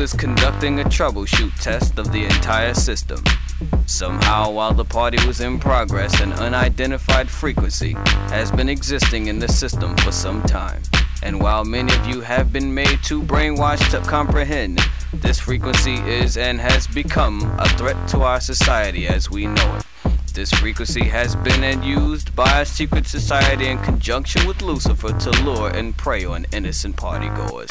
Is conducting a troubleshoot test of the entire system. Somehow, while the party was in progress, an unidentified frequency has been existing in the system for some time. And while many of you have been made too brainwashed to comprehend, this frequency is and has become a threat to our society as we know it. This frequency has been and used by a secret society in conjunction with Lucifer to lure and prey on innocent partygoers.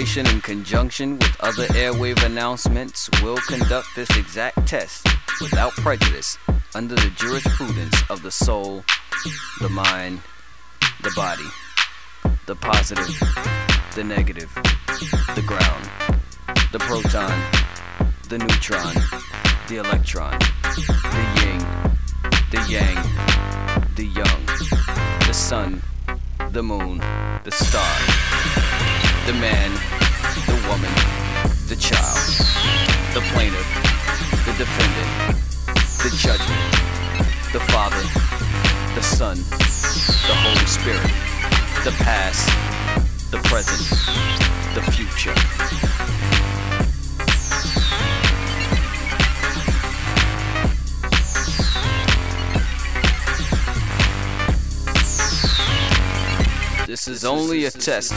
Station, in conjunction with other airwave announcements, will conduct this exact test without prejudice under the jurisprudence of the soul, the mind, the body, the positive, the negative, the ground, the proton, the neutron, the electron, the yin, the yang, the young, the sun, the moon, the star the man, the woman, the child, the plaintiff, the defendant, the judgment, the Father, the Son, the Holy Spirit, the past, the present, the future. This is only a test.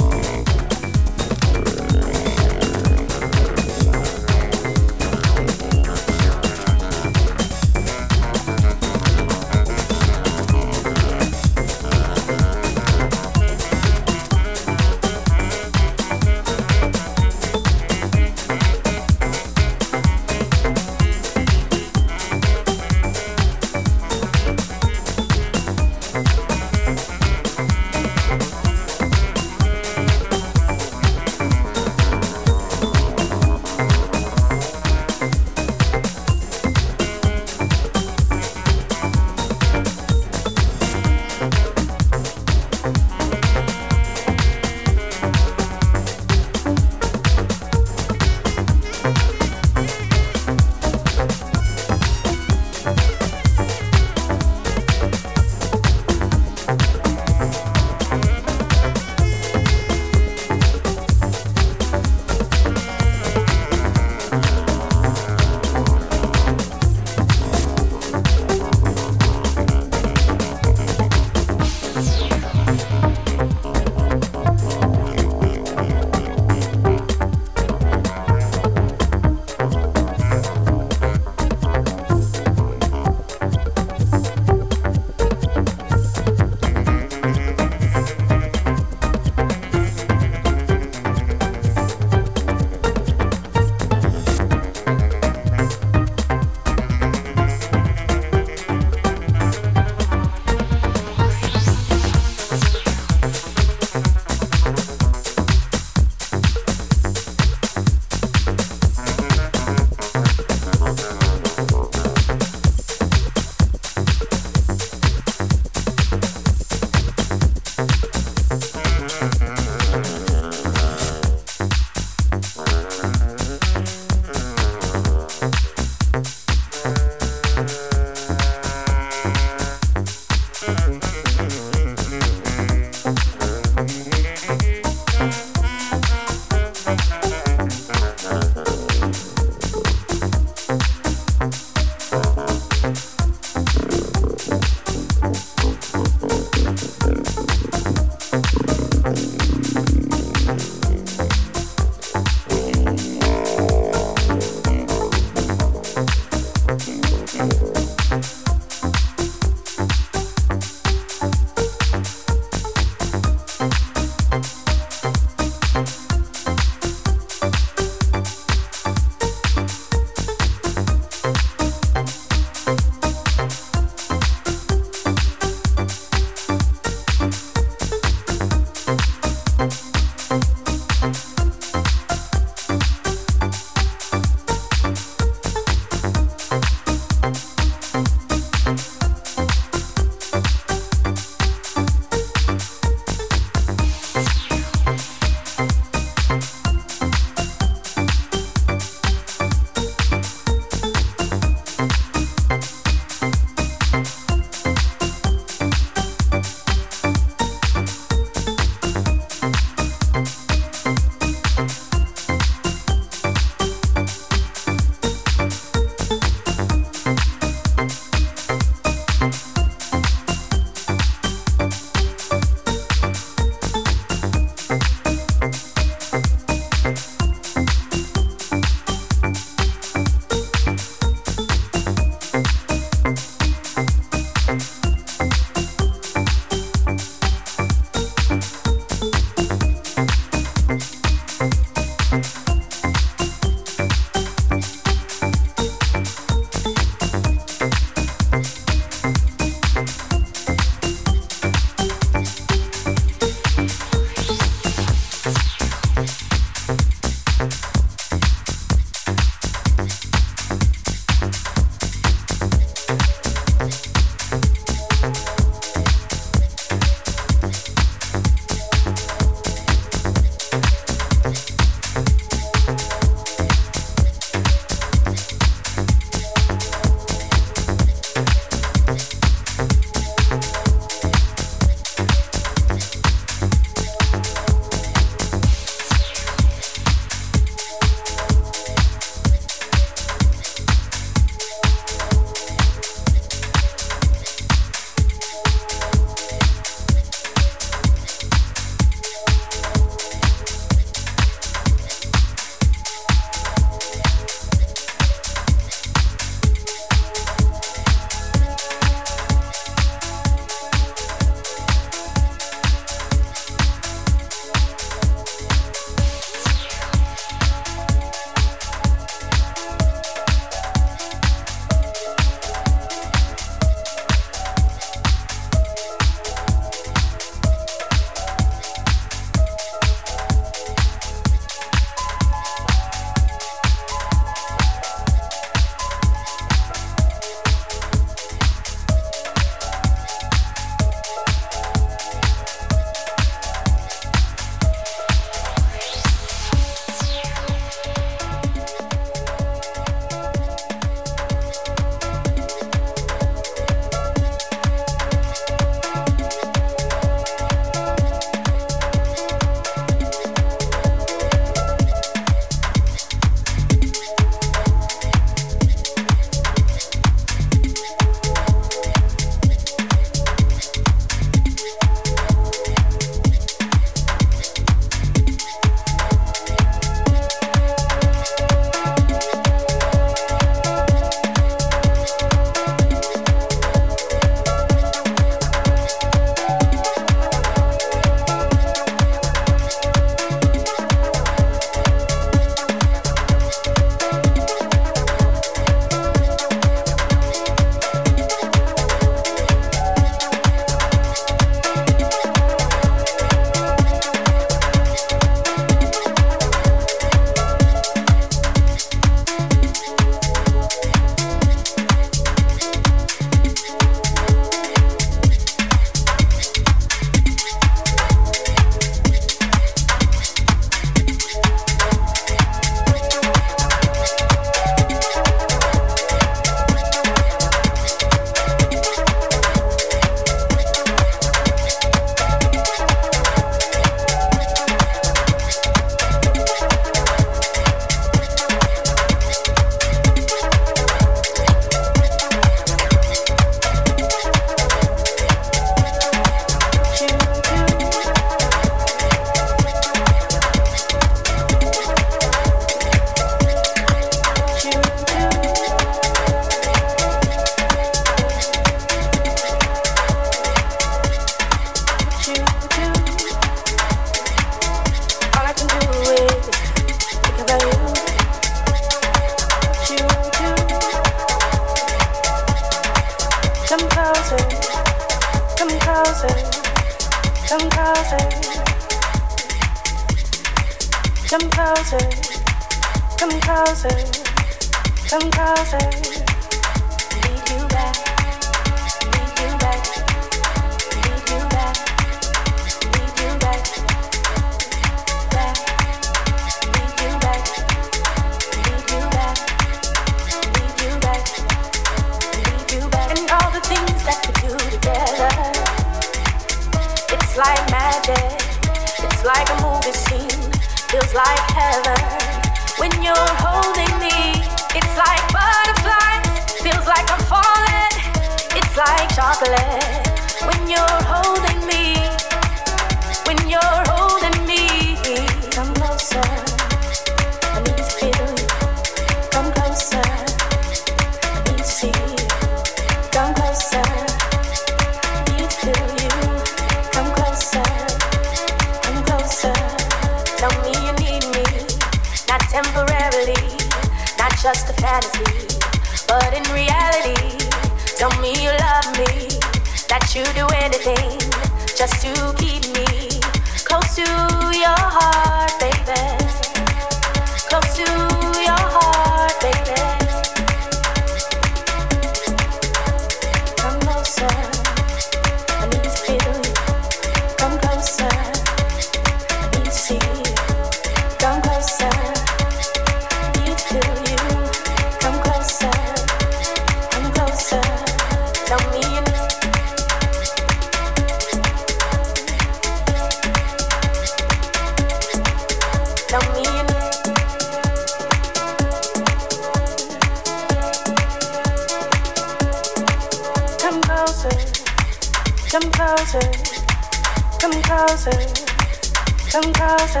Come closer,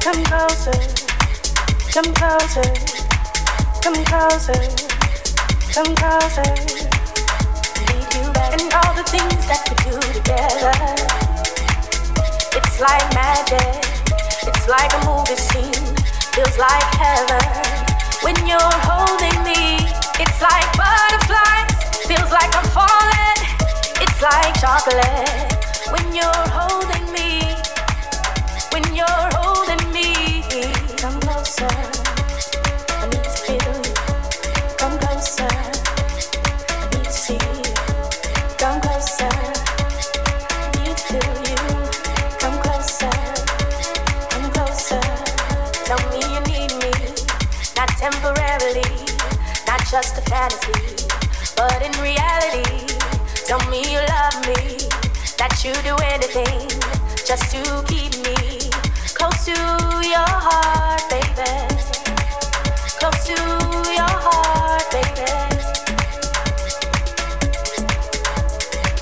come closer, come closer, come closer, come closer. And all the things that we do together. It's like magic, it's like a movie scene, feels like heaven when you're holding me. It's like butterflies, feels like I'm falling. It's like chocolate when you're holding. Tell me you love me, that you do anything just to keep me close to your heart, baby. Close to your heart, baby.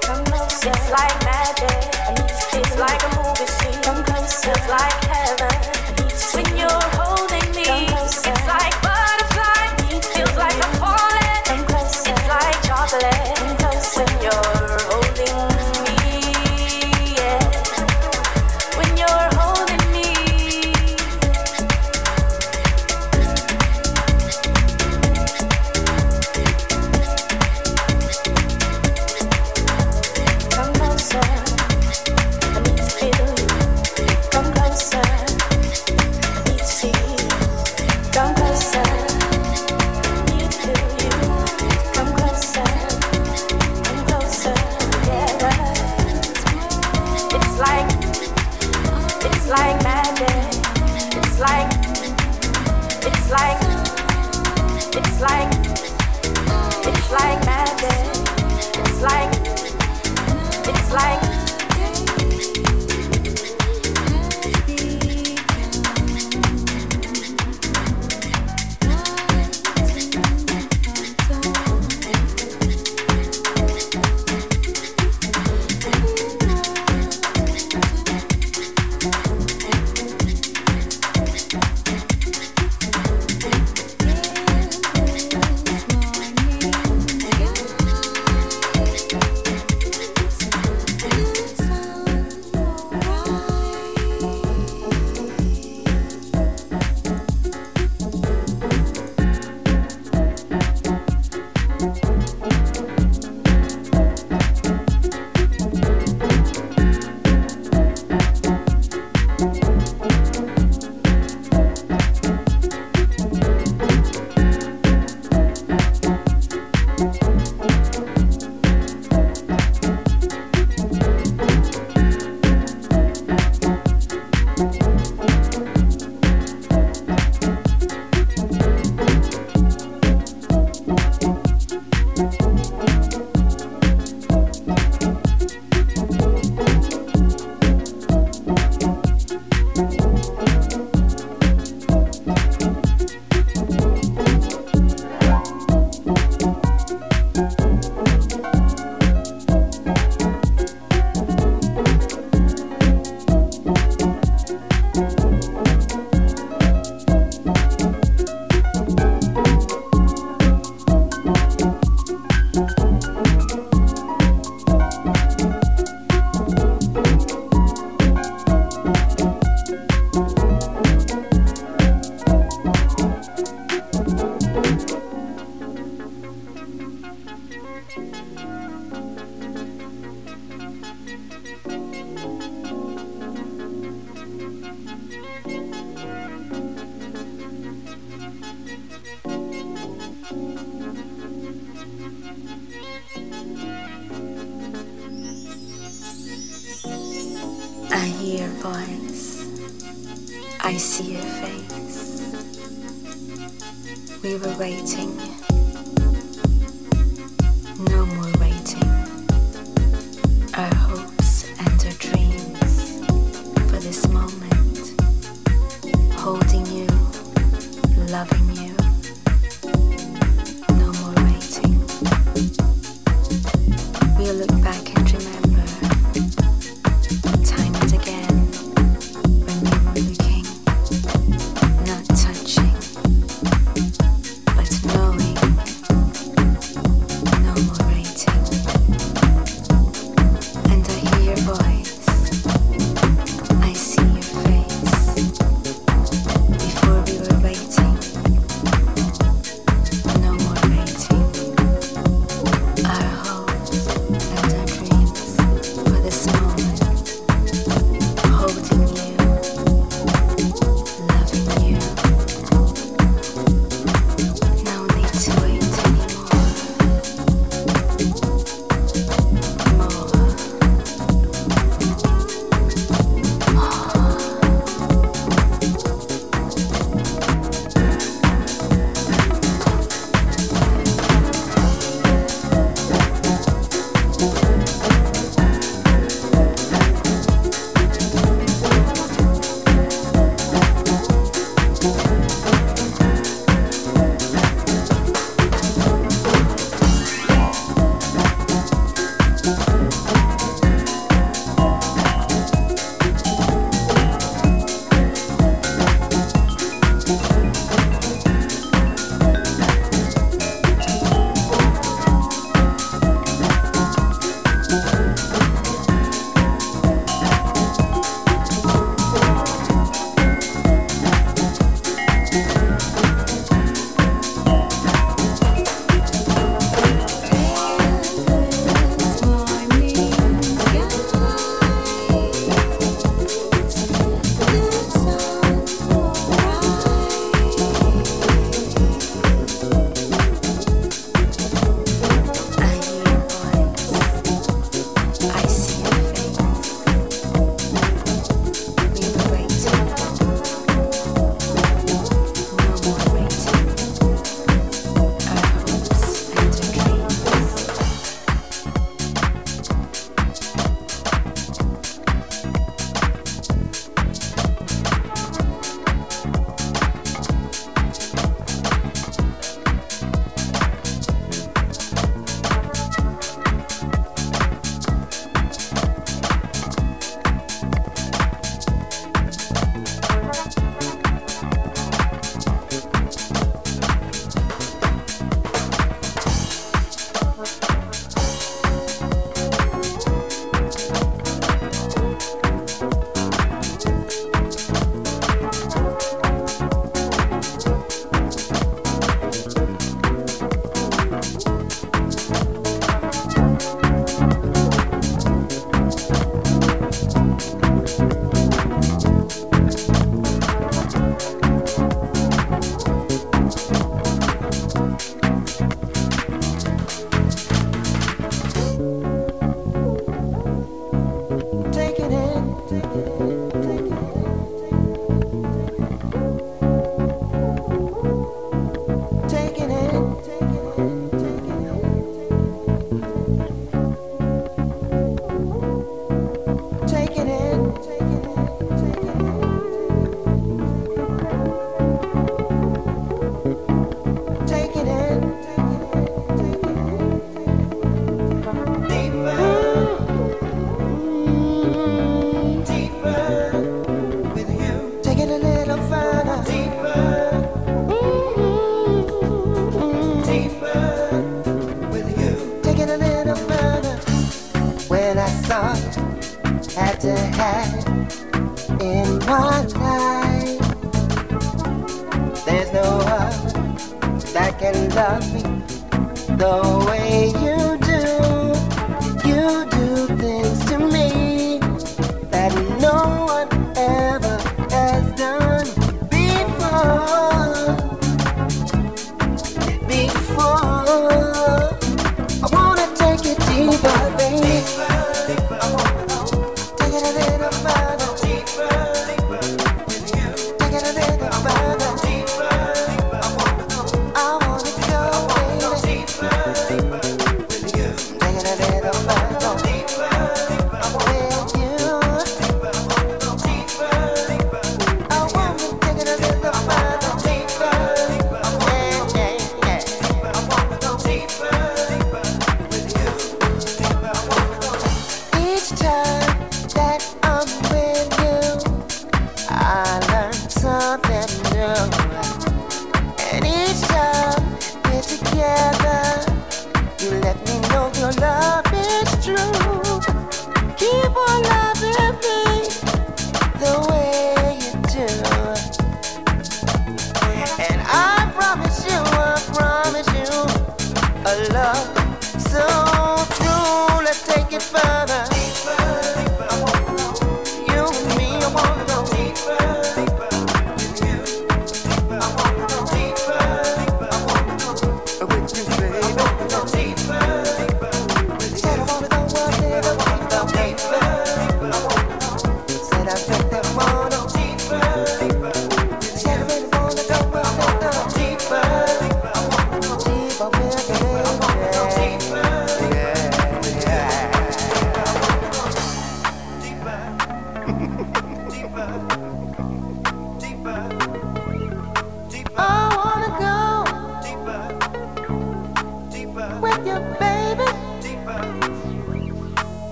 Come closer. It's like magic. It's like a movie scene. Come closer. It's like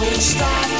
don't stop.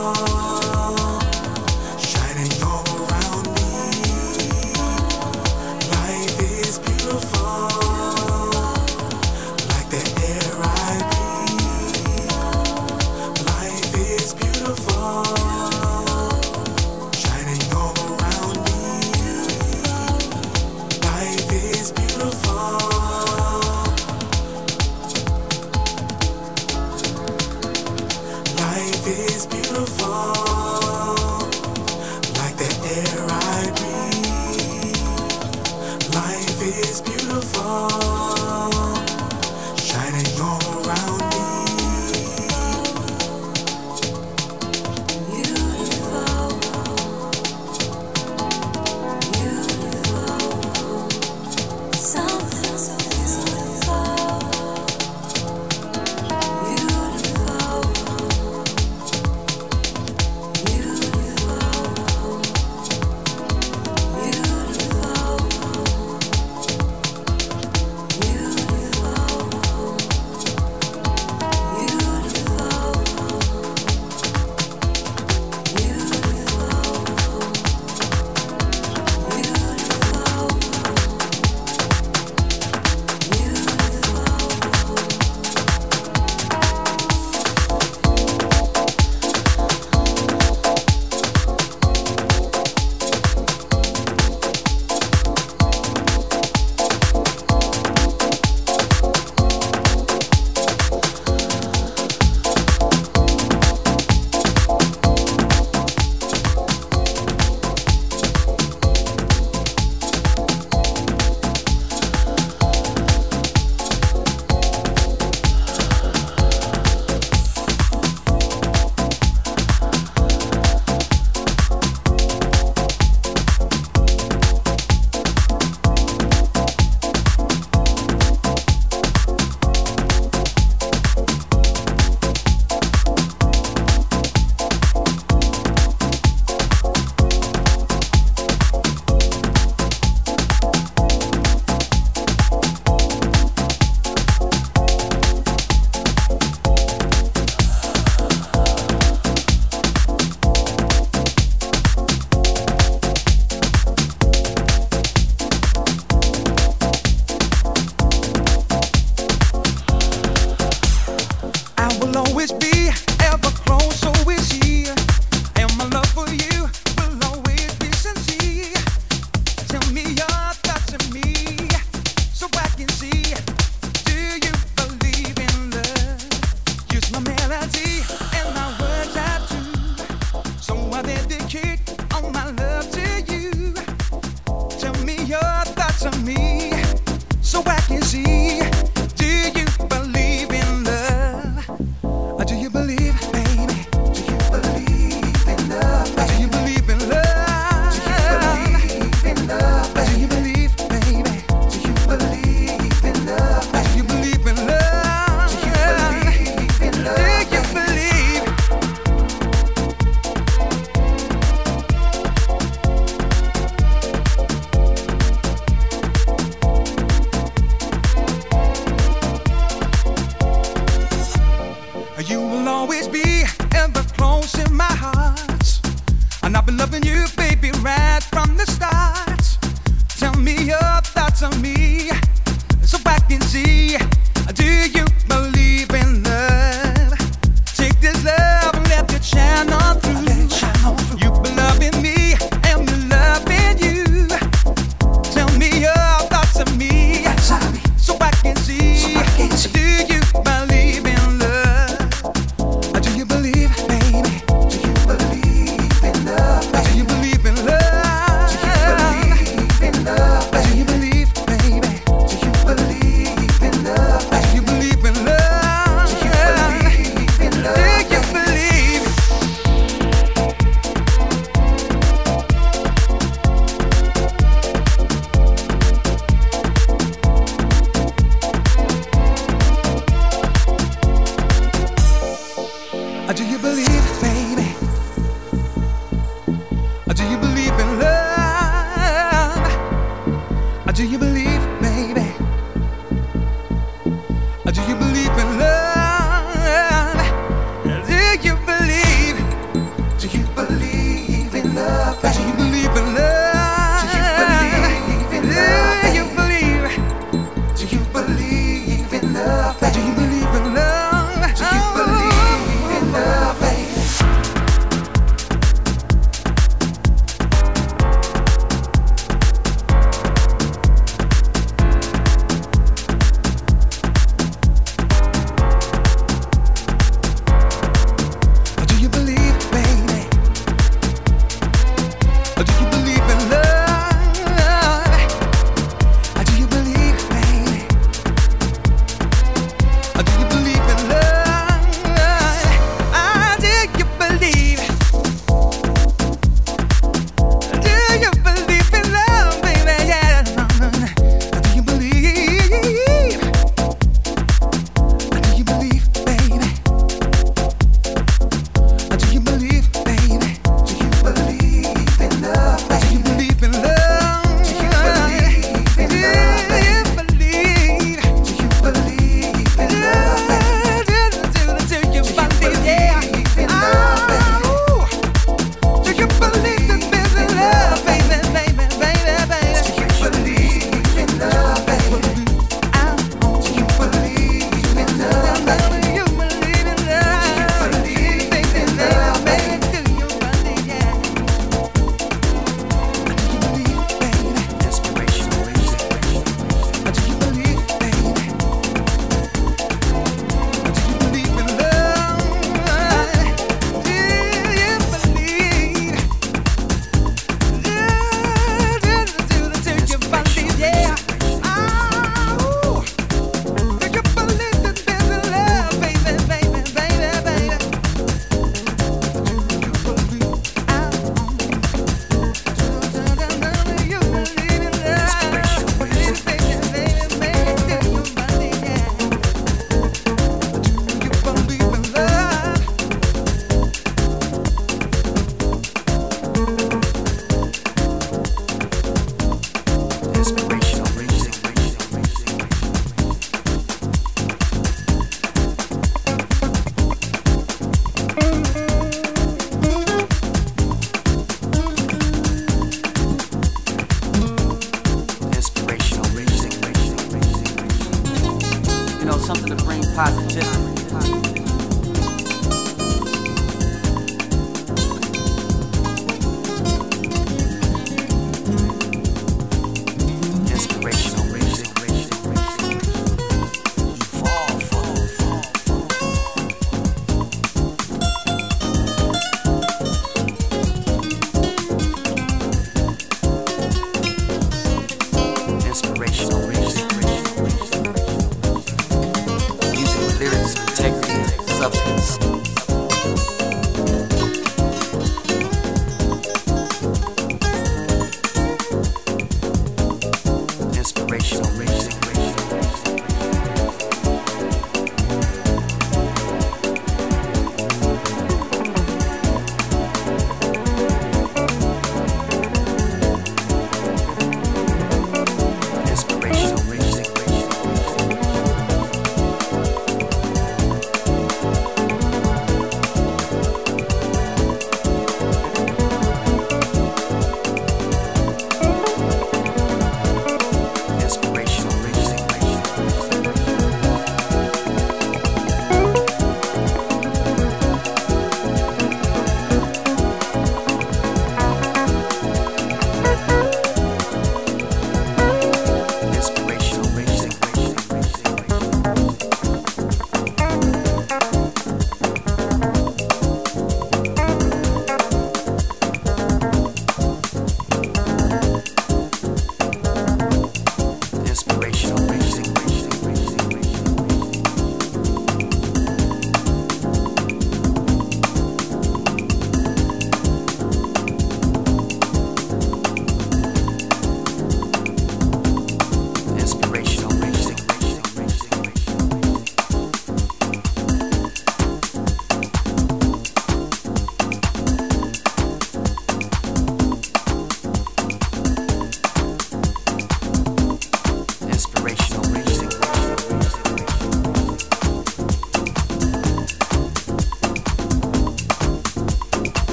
love?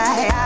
I